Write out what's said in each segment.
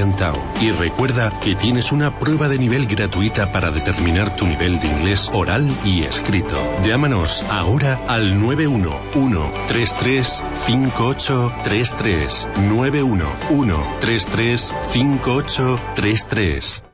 Vaughan Town. Y recuerda que tienes una prueba de nivel gratuita para determinar tu nivel de inglés oral y escrito. Llámanos ahora al 911-335833. 911-335833.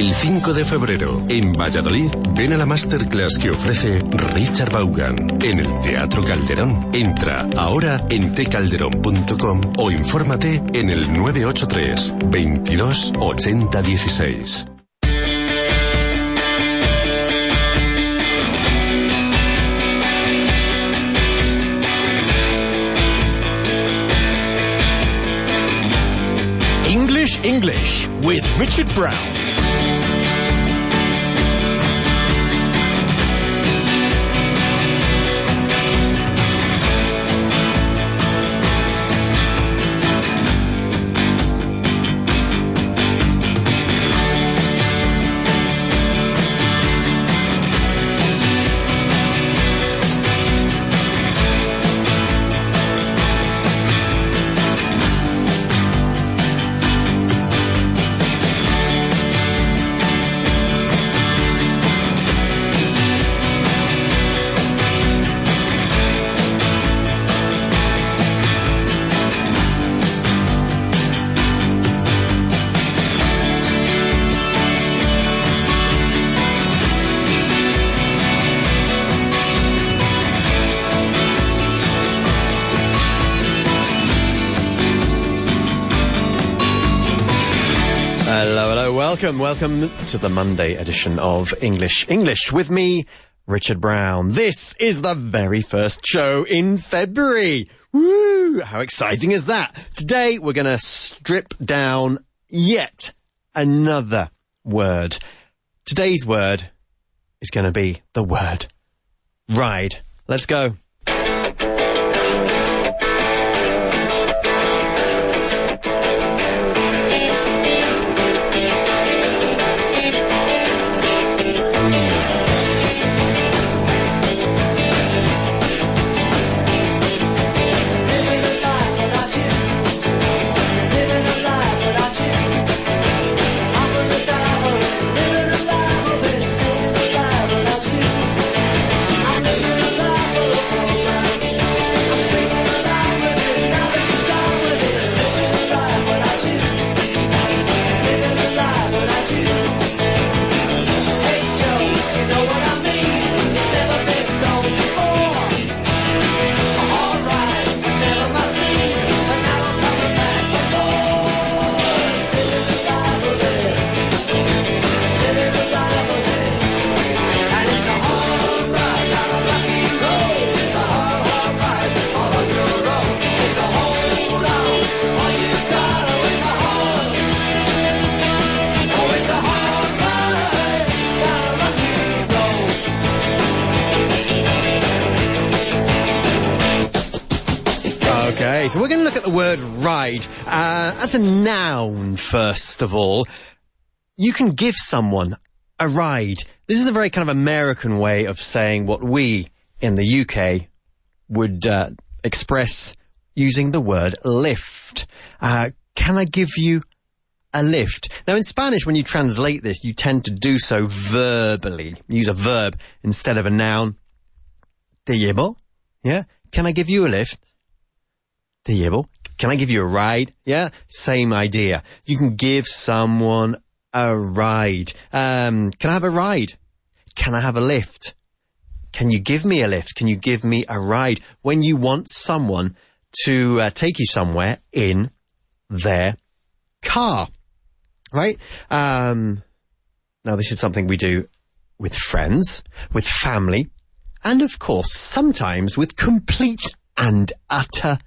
El 5 de febrero, en Valladolid, ven a la masterclass que ofrece Richard Vaughan en el Teatro Calderón. Entra ahora en tcalderón.com o infórmate en el 983 22 80 16. English English with Richard Brown. Welcome, welcome to the Monday edition of English English with me, Richard Brown. This is the very first show in February. Woo! How exciting is that? Today we're going to strip down yet another word. Today's word is going to be the word ride. Let's go. Okay, so we're going to look at the word ride uh, as a noun first of all. You can give someone a ride. This is a very kind of American way of saying what we in the UK would uh, express using the word lift. Uh, can I give you a lift? Now, in Spanish, when you translate this, you tend to do so verbally. Use a verb instead of a noun. Te llevo? Yeah. Can I give you a lift? Llevo. Can I give you a ride? Yeah, same idea. You can give someone a ride. Um, can I have a ride? Can I have a lift? Can you give me a lift? Can you give me a ride? When you want someone to uh, take you somewhere in their car, right? Um, now this is something we do with friends, with family, and of course sometimes with complete and utter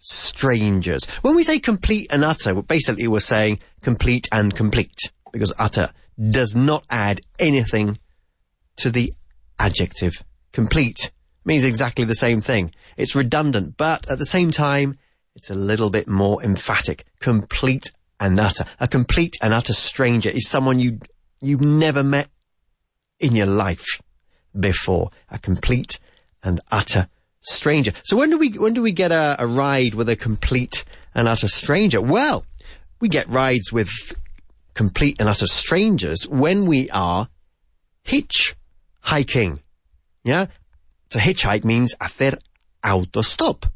strangers. When we say complete and utter, basically we're saying complete and complete because utter does not add anything to the adjective complete. Means exactly the same thing. It's redundant, but at the same time, it's a little bit more emphatic. Complete and utter. A complete and utter stranger is someone you, you've never met in your life. before. A complete and utter stranger. So when do we when do we get a, a ride with a complete and utter stranger? Well, we get rides with complete and utter strangers when we are hitchhiking. Yeah? To hitchhike means hacer autostop.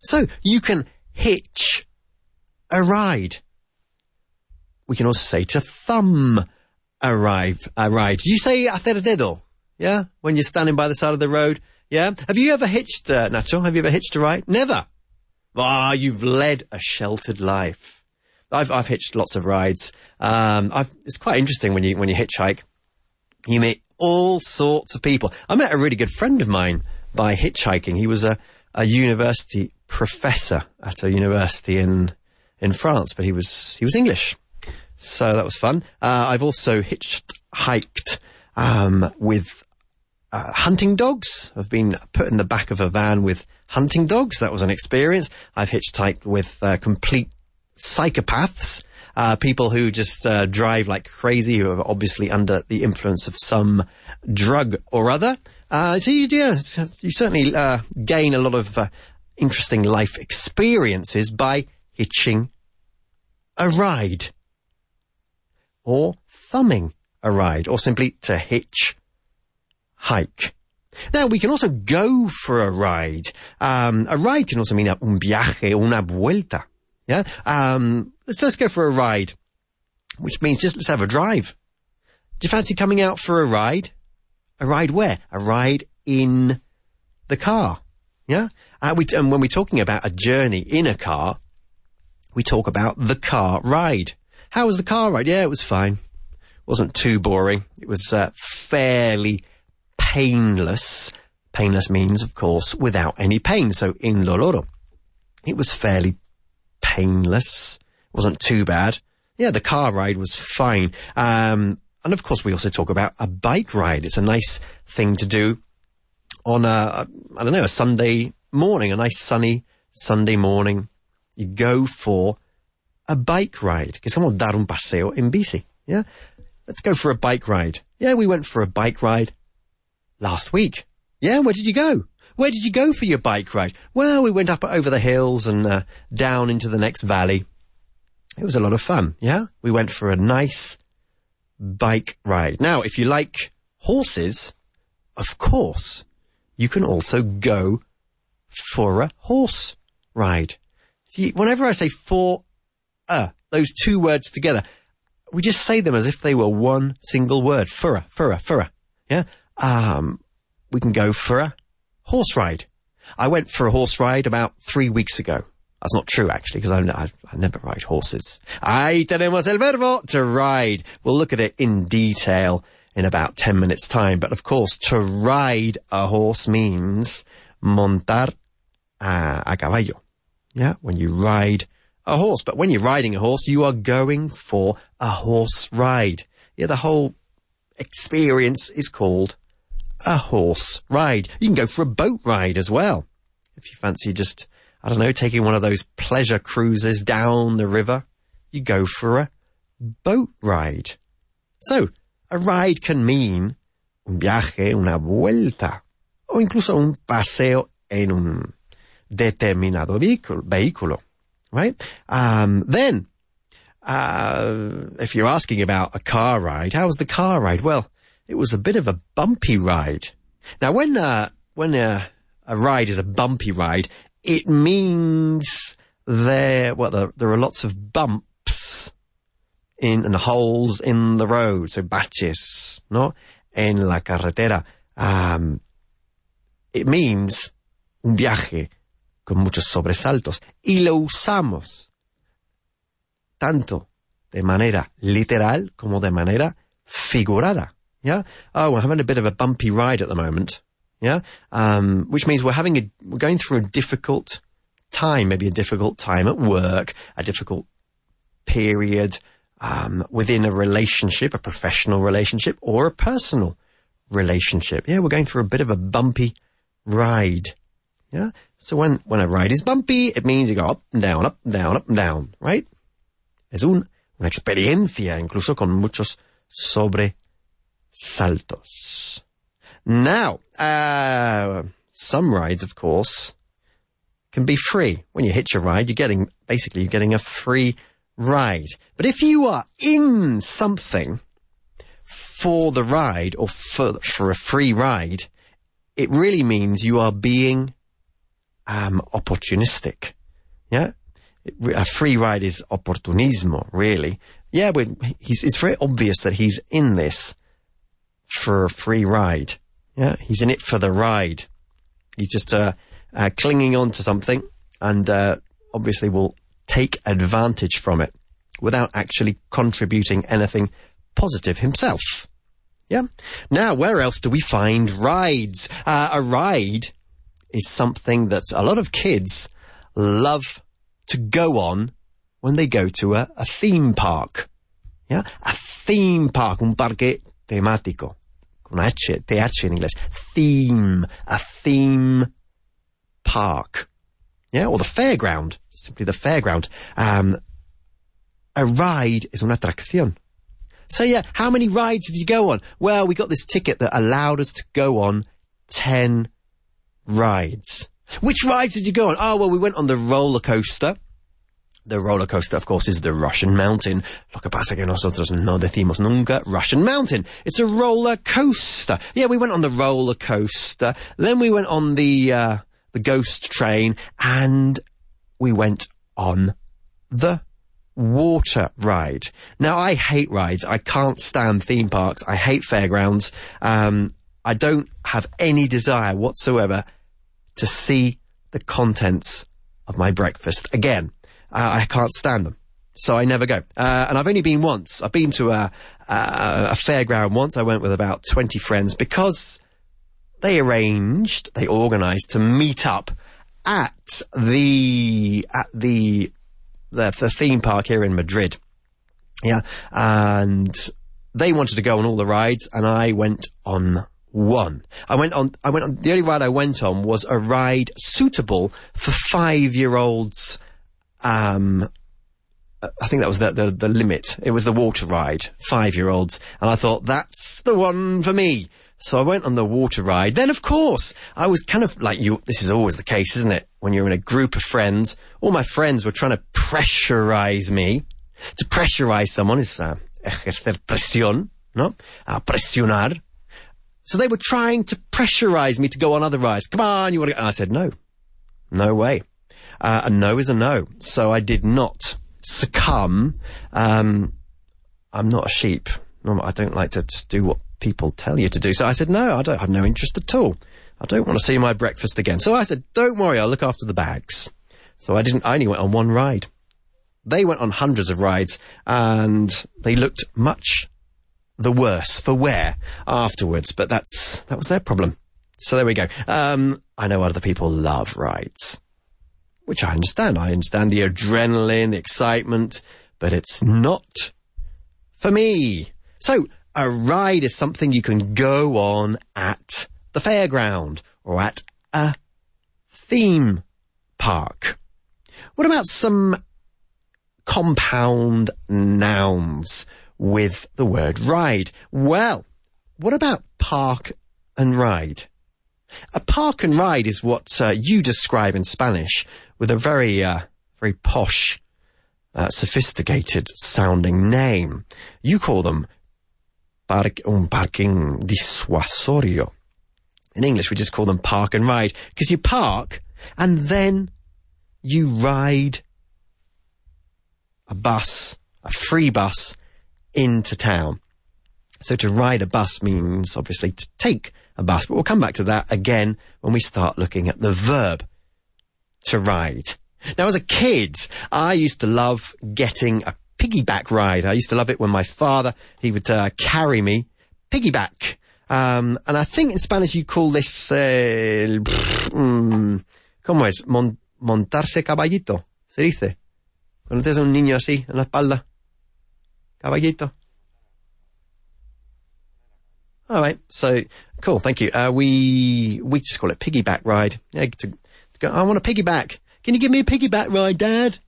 So you can hitch a ride. We can also say to thumb a ride. A ride. You say hacer dedo? Yeah? When you're standing by the side of the road? Yeah? Have you ever hitched, uh, Nacho? Have you ever hitched a ride? Never. Ah, you've led a sheltered life. I've, I've hitched lots of rides. Um, I've, it's quite interesting when you, when you hitchhike. You meet all sorts of people. I met a really good friend of mine by hitchhiking. He was a, a university professor at a university in, in France, but he was, he was English. So that was fun. Uh, I've also hitchhiked, um, with, uh, hunting dogs. I've been put in the back of a van with hunting dogs. That was an experience. I've hitchhiked with, uh, complete psychopaths, uh, people who just uh, drive like crazy, who are obviously under the influence of some drug or other. Uh, so you, yeah, you certainly uh, gain a lot of uh, interesting life experiences by hitching a ride or thumbing a ride or simply to hitch hike. Now, we can also go for a ride. Um, a ride can also mean un viaje, una vuelta. Yeah. Um, let's let's go for a ride, which means just let's have a drive. Do you fancy coming out for a ride? A ride where? A ride in the car. Yeah. Uh, we, and when we're talking about a journey in a car, we talk about the car ride. How was the car ride? Yeah, it was fine. It wasn't too boring. It was uh, fairly painless. Painless means, of course, without any pain. So in Loloro, it was fairly painless. wasn't too bad. Yeah, the car ride was fine. Um, and of course, we also talk about a bike ride. It's a nice thing to do on a, I don't know, a Sunday morning, a nice sunny Sunday morning. You go for a bike ride. Que como dar un paseo en bici. Yeah. Let's go for a bike ride. Yeah, we went for a bike ride last week. Yeah, where did you go? Where did you go for your bike ride? Well, we went up over the hills and uh, down into the next valley. It was a lot of fun. Yeah, we went for a nice bike ride. Now, if you like horses, of course, you can also go for a horse ride. See, whenever I say for a, those two words together, we just say them as if they were one single word. Furra, furra, furra. Yeah. Um, we can go for a horse ride. I went for a horse ride about three weeks ago. That's not true, actually, because I, I, never ride horses. Ahí tenemos el verbo to ride. We'll look at it in detail in about 10 minutes time. But of course, to ride a horse means montar a, a caballo. Yeah, when you ride a horse. But when you're riding a horse, you are going for a horse ride. Yeah, the whole experience is called a horse ride. You can go for a boat ride as well. If you fancy just, I don't know, taking one of those pleasure cruises down the river, you go for a boat ride. So, a ride can mean un viaje, una vuelta, o incluso un paseo en un determinado vehículo, right? Um, then, uh, if you're asking about a car ride, how was the car ride? Well, it was a bit of a bumpy ride. Now, when uh, when uh, a ride is a bumpy ride, it means there well there, there are lots of bumps in and holes in the road, so baches, no, en la carretera. Um, it means un viaje con muchos sobresaltos y lo usamos tanto de manera literal como de manera figurada. Yeah. Oh, we're having a bit of a bumpy ride at the moment. Yeah. Um, which means we're having a, we're going through a difficult time, maybe a difficult time at work, a difficult period, um, within a relationship, a professional relationship or a personal relationship. Yeah. We're going through a bit of a bumpy ride. Yeah. So when, when a ride is bumpy, it means you go up and down, up and down, up and down, right? Es un, una experiencia, incluso con muchos sobre saltos. Now, uh, some rides, of course, can be free. When you hitch a ride, you're getting, basically, you're getting a free ride. But if you are in something for the ride or for, for a free ride, it really means you are being, um, opportunistic. Yeah? A free ride is opportunismo, really. Yeah, but it's very obvious that he's in this for a free ride. Yeah, he's in it for the ride. He's just, uh, uh, clinging on to something and, uh, obviously will take advantage from it without actually contributing anything positive himself. Yeah. Now, where else do we find rides? Uh, a ride is something that a lot of kids love to go on when they go to a, a theme park. Yeah. A theme park, un parque temático. Con H, TH in English. Theme. A theme park. Yeah. Or the fairground. Simply the fairground. Um, a ride is una atracción. So yeah, how many rides did you go on? Well, we got this ticket that allowed us to go on 10 rides. Which rides did you go on? Oh, well, we went on the roller coaster. The roller coaster, of course, is the Russian mountain. Lo que pasa que nosotros no decimos nunca Russian mountain. It's a roller coaster. Yeah, we went on the roller coaster. Then we went on the, uh, the ghost train and we went on the water ride. Now, I hate rides. I can't stand theme parks. I hate fairgrounds. Um, I don't have any desire whatsoever to see the contents of my breakfast again. Uh, I can't stand them. So I never go. Uh, and I've only been once. I've been to a, a, a fairground once. I went with about 20 friends because they arranged, they organized to meet up at the, at the the, the theme park here in Madrid. Yeah. And they wanted to go on all the rides and I went on one. I went on, I went on, the only ride I went on was a ride suitable for five year olds. Um, I think that was the, the, the limit. It was the water ride, five year olds. And I thought, that's the one for me. So I went on the water ride. Then, of course, I was kind of like you. This is always the case, isn't it? When you're in a group of friends, all my friends were trying to pressurize me. To pressurize someone is uh, ejercer presión, no? Uh, presionar. So they were trying to pressurize me to go on other rides. Come on, you want to go? I said, no. No way. Uh, a no is a no. So I did not succumb. Um, I'm not a sheep. I don't like to just do what people tell you to do. So I said, no, I don't have no interest at all. I don't want to see my breakfast again. So I said, don't worry, I'll look after the bags. So I didn't, I only went on one ride. They went on hundreds of rides and they looked much the worse for wear afterwards, but that's, that was their problem. So there we go. Um, I know other people love rides, which I understand. I understand the adrenaline, the excitement, but it's not for me. So a ride is something you can go on at the fairground or at a theme park. What about some compound nouns with the word ride? Well, what about park and ride? A park and ride is what uh, you describe in Spanish with a very, uh, very posh, uh, sophisticated sounding name. You call them park, un parking disuasorio. In English, we just call them park and ride because you park and then you ride a bus, a free bus into town. So to ride a bus means obviously to take a bus, but we'll come back to that again when we start looking at the verb to ride. Now, as a kid, I used to love getting a piggyback ride. I used to love it when my father, he would uh, carry me piggyback. Um, and I think in Spanish you call this, uh, mm, ¿cómo es? Mon montarse caballito, se dice. Cuando tienes un niño así en la espalda. Caballito. All right. So cool. Thank you. Uh, we, we just call it piggyback ride. Yeah. To, to go, I want a piggyback. Can you give me a piggyback ride, dad?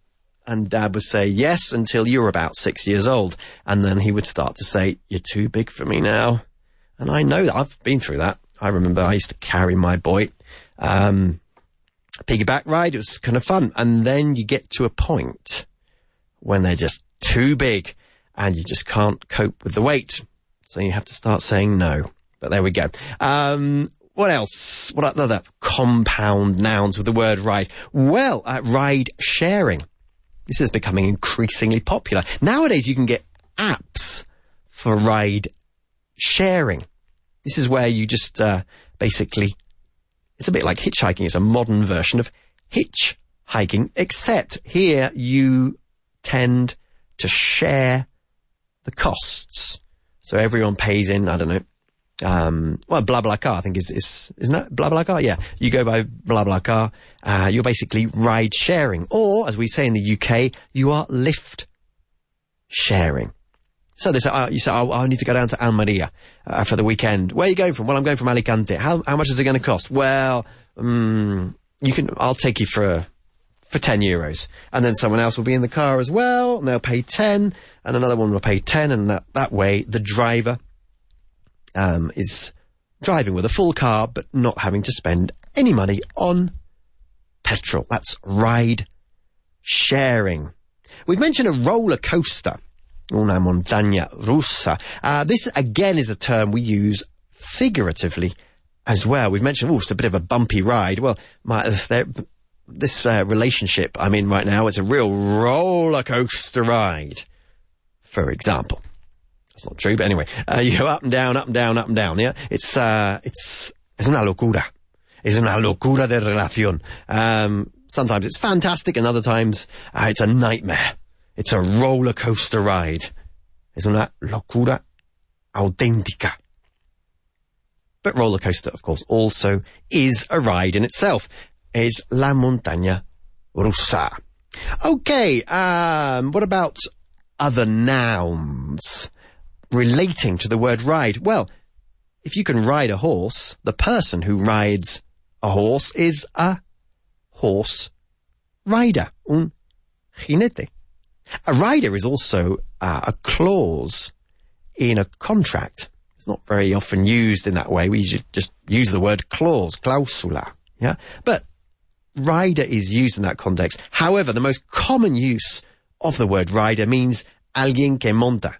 And dad would say yes until you were about six years old. And then he would start to say, you're too big for me now. And I know that I've been through that. I remember I used to carry my boy. Um, piggyback ride. It was kind of fun. And then you get to a point when they're just too big and you just can't cope with the weight. So you have to start saying no. But there we go. Um, what else? What other compound nouns with the word ride? Well, uh, ride sharing. This is becoming increasingly popular. Nowadays you can get apps for ride sharing. This is where you just uh, basically, it's a bit like hitchhiking. It's a modern version of hitchhiking, except here you tend to share the costs. So everyone pays in, I don't know, um, well, BlaBlaCar, I think is, is, isn't that BlaBlaCar? Yeah. You go by BlaBlaCar, uh, you're basically ride sharing. Or, as we say in the UK, you are lift sharing. So they say, uh, you say, oh, I need to go down to Almeria uh, for the weekend. Where are you going from? Well, I'm going from Alicante. How, how much is it going to cost? Well, um, you can, I'll take you for, for 10 euros. And then someone else will be in the car as well, and they'll pay 10, and another one will pay 10, and that, that way the driver um, is driving with a full car but not having to spend any money on petrol. That's ride sharing. We've mentioned a roller coaster, una montaña rusa. Uh, this again is a term we use figuratively as well. We've mentioned, oh, it's a bit of a bumpy ride. Well, my, this uh, relationship I'm in right now is a real roller coaster ride, for example. That's not true, but anyway, uh, you go up and down, up and down, up and down. Yeah, it's uh, it's it's una locura. Es una locura de relación. Um, sometimes it's fantastic, and other times uh, it's a nightmare. It's a roller coaster ride. Es una locura auténtica. But roller coaster, of course, also is a ride in itself. Is la montaña rusa. Okay, um, what about other nouns? Relating to the word ride? Well, if you can ride a horse, the person who rides a horse is a horse rider, un jinete. A rider is also uh, a clause in a contract. It's not very often used in that way. We just use the word clause, clausula. Yeah. But rider is used in that context. However, the most common use of the word rider means alguien que monta,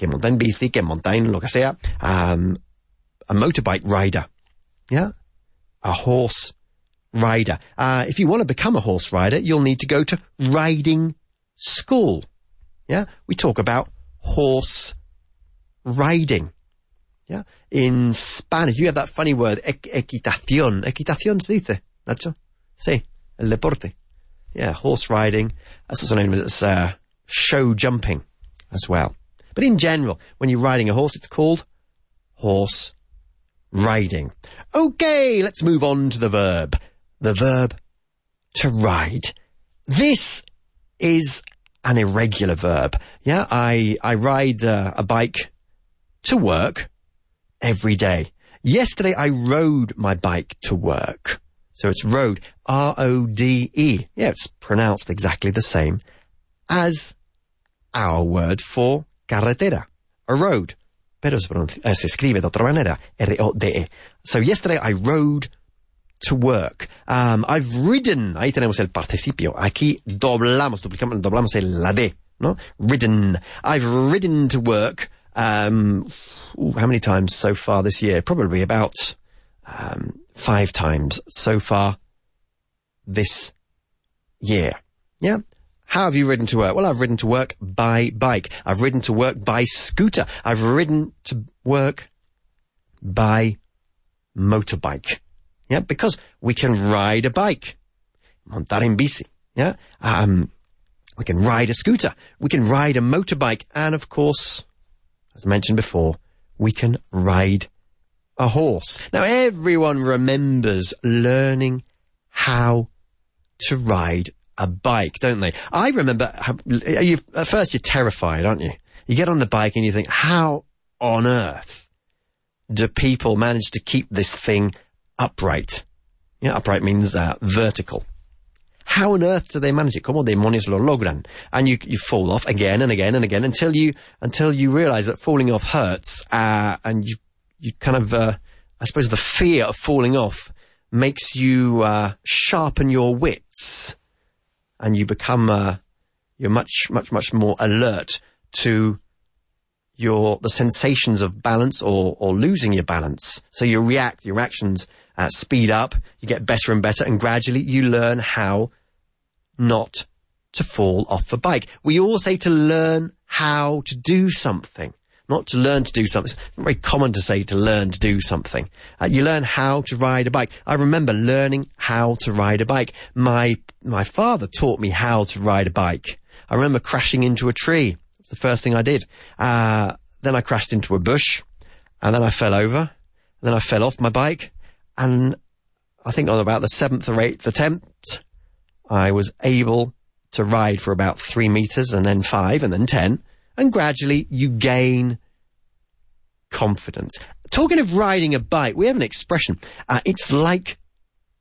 que monta en bici, que monta en lo que sea, um, a motorbike rider. Yeah? A horse rider. Uh, if you want to become a horse rider, you'll need to go to riding school. Yeah? We talk about horse riding. Yeah? In Spanish, you have that funny word, equitación. Equitación se dice, Nacho? Sí, el deporte. Yeah, horse riding. That's also known as uh, show jumping as well. But in general, when you're riding a horse, it's called horse riding. Okay, let's move on to the verb. The verb to ride. This is an irregular verb. Yeah, I, I ride uh, a bike to work every day. Yesterday I rode my bike to work. So it's rode, R-O-D-E. Yeah, it's pronounced exactly the same as our word for carretera, a road. Pero se, eh, se escribe de otra manera, R-O-D-E. So yesterday I rode to work. Um, I've ridden, ahí tenemos el participio. Aquí doblamos, duplicamos, doblamos el la D, ¿no? Ridden. I've ridden to work, um, ooh, how many times so far this year? Probably about, um, five times so far this year. Yeah? How have you ridden to work? Well, I've ridden to work by bike. I've ridden to work by scooter. I've ridden to work by motorbike. Yeah, because we can ride a bike. Montar en bici. Yeah. Um, we can ride a scooter. We can ride a motorbike. And of course, as mentioned before, we can ride a horse. Now everyone remembers learning how to ride a bike, don't they? I remember, you, at first you're terrified, aren't you? You get on the bike and you think, how on earth do people manage to keep this thing upright? Yeah, upright means uh, vertical. How on earth do they manage it? Como demonios lo logran? And you, you fall off again and again and again until you, until you realize that falling off hurts, uh, and you, you kind of, uh, I suppose the fear of falling off makes you uh, sharpen your wits, and you become uh, you're much much much more alert to your the sensations of balance or or losing your balance. So you react, your actions uh, speed up, you get better and better, and gradually you learn how not to fall off the bike. We all say to learn how to do something, not to learn to do something. It's very common to say to learn to do something. Uh, you learn how to ride a bike. I remember learning how to ride a bike. My my father taught me how to ride a bike. I remember crashing into a tree. It's the first thing I did. Uh, then I crashed into a bush, and then I fell over. and then I fell off my bike, and I think on about the seventh or eighth attempt, I was able to ride for about three meters, and then five, and then ten, and gradually you gain confidence. Talking of riding a bike, we have an expression. Uh, it's like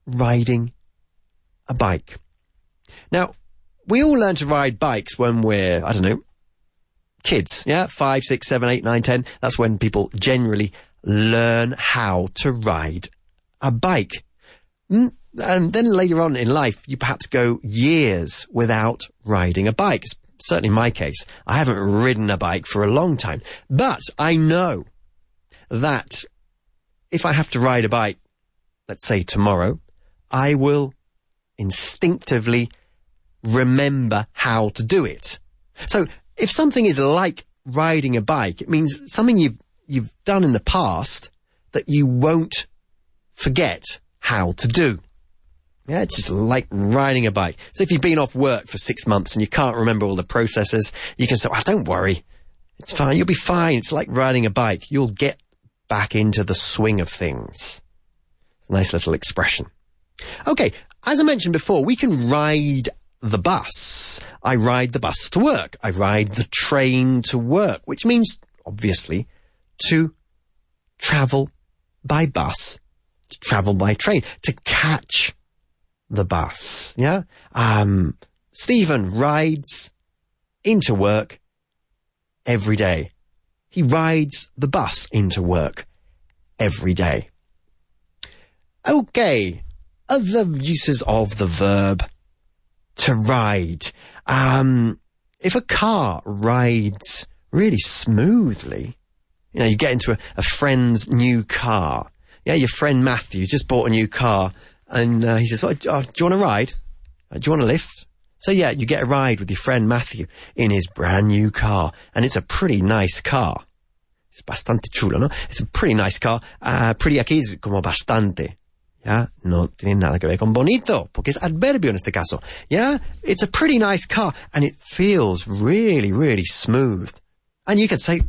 riding a bike. Now, we all learn to ride bikes when we're, I don't know, kids. Yeah, five, six, seven, eight, nine, ten. That's when people generally learn how to ride a bike. Mm, and then later on in life, you perhaps go years without riding a bike. It's certainly in my case. I haven't ridden a bike for a long time, but I know that if I have to ride a bike, let's say tomorrow, I will instinctively remember how to do it. So if something is like riding a bike, it means something you've, you've done in the past that you won't forget how to do. Yeah, it's just like riding a bike. So if you've been off work for six months and you can't remember all the processes, you can say, well, don't worry. It's fine. You'll be fine. It's like riding a bike. You'll get back into the swing of things. Nice little expression. Okay. As I mentioned before, we can ride the bus. I ride the bus to work. I ride the train to work, which means, obviously, to travel by bus, to travel by train, to catch the bus. Yeah? Um, Stephen rides into work every day. He rides the bus into work every day. Okay. Other uses of the verb to ride. Um, if a car rides really smoothly, you know, you get into a, a friend's new car. Yeah, your friend Matthew's just bought a new car and uh, he says, oh, do you want to ride? Uh, do you want a lift? So yeah, you get a ride with your friend Matthew in his brand new car. And it's a pretty nice car. It's bastante chulo, no? It's a pretty nice car. Uh, pretty aquí es como bastante. ¿ya? No tiene nada que ver con bonito, porque es adverbio en este caso. Yeah? It's a pretty nice car, and it feels really, really smooth. And you could say,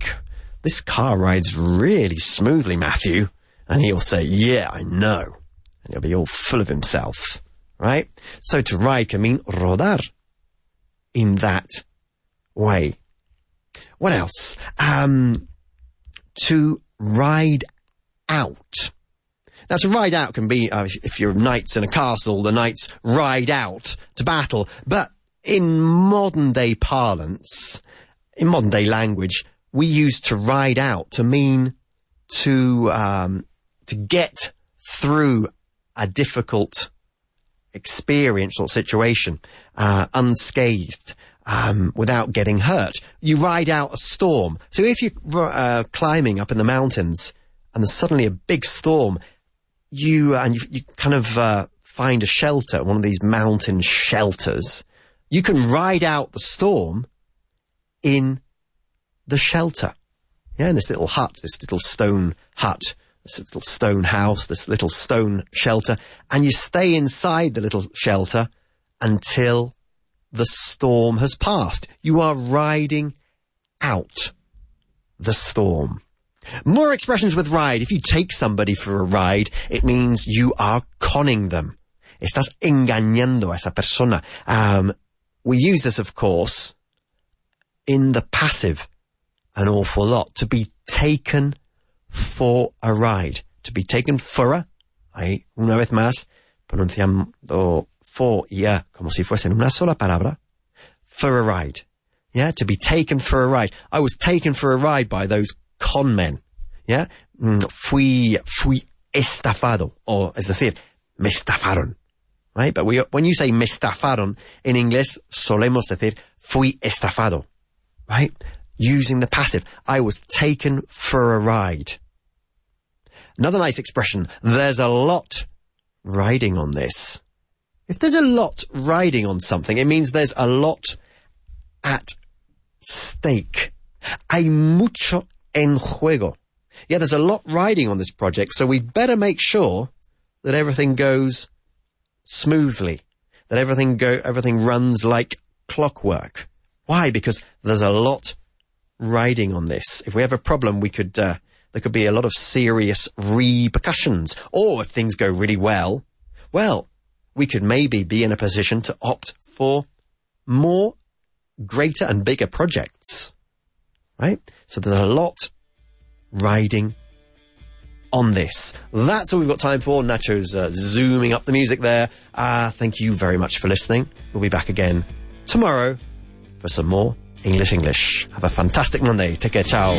this car rides really smoothly, Matthew. And he'll say, yeah, I know. And he'll be all full of himself. Right? So to ride can mean rodar in that way. What else? Um, to ride out. Now, to ride out can be, uh, if you're knights in a castle, the knights ride out to battle. But in modern day parlance, in modern day language, we use to ride out to mean to, um, to get through a difficult experience or situation, uh, unscathed. Um, without getting hurt. You ride out a storm. So if you're uh, climbing up in the mountains and there's suddenly a big storm, you and you, you kind of uh, find a shelter, one of these mountain shelters. You can ride out the storm in the shelter. Yeah, in this little hut, this little stone hut, little stone house, this little stone shelter, and you stay inside the little shelter until the storm has passed. You are riding out the storm. More expressions with ride. If you take somebody for a ride, it means you are conning them. Estás engañando a esa persona. Um, we use this, of course, in the passive an awful lot. To be taken for a ride. To be taken for a, ahí, una vez más, pronunciando for y a como si fuesen una sola palabra. For a ride. Yeah, to be taken for a ride. I was taken for a ride by those con men. Yeah? Mm, fui, fui estafado, o es decir, me estafaron. Right? But we, when you say me estafaron in English, solemos decir fui estafado. Right? Using the passive. I was taken for a ride. Another nice expression. There's a lot riding on this. If there's a lot riding on something, it means there's a lot at stake. Hay mucho en juego. Yeah, there's a lot riding on this project, so we better make sure that everything goes smoothly, that everything go, everything runs like clockwork. Why? Because there's a lot riding on this. If we have a problem, we could, uh, there could be a lot of serious repercussions. Or if things go really well, well, we could maybe be in a position to opt for more greater and bigger projects. Right? So there's a lot riding on this. That's all we've got time for. Nacho's uh, zooming up the music there. Uh, thank you very much for listening. We'll be back again tomorrow for some more English English. Have a fantastic Monday. Take care. Ciao.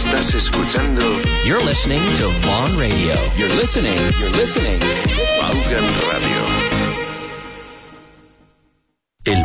Estás escuchando You're listening to Vaughan Radio. You're listening, you're listening. Vaughan Radio.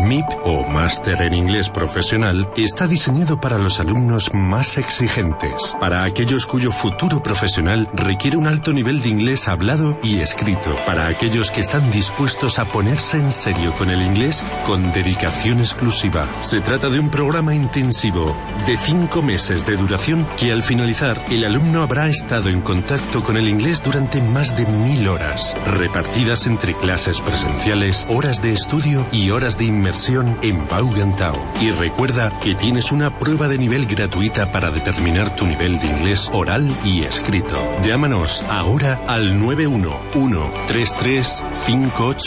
MIP o Máster en Inglés Profesional está diseñado para los alumnos más exigentes, para aquellos cuyo futuro profesional requiere un alto nivel de inglés hablado y escrito, para aquellos que están dispuestos a ponerse en serio con el inglés con dedicación exclusiva. Se trata de un programa intensivo de cinco meses de duración que al finalizar el alumno habrá estado en contacto con el inglés durante más de mil horas, repartidas entre clases presenciales, horas de estudio y horas de inmersión en Vaughan Town. Y recuerda que tienes una prueba de nivel gratuita para determinar tu nivel de inglés oral y escrito. Llámanos ahora al 911 3358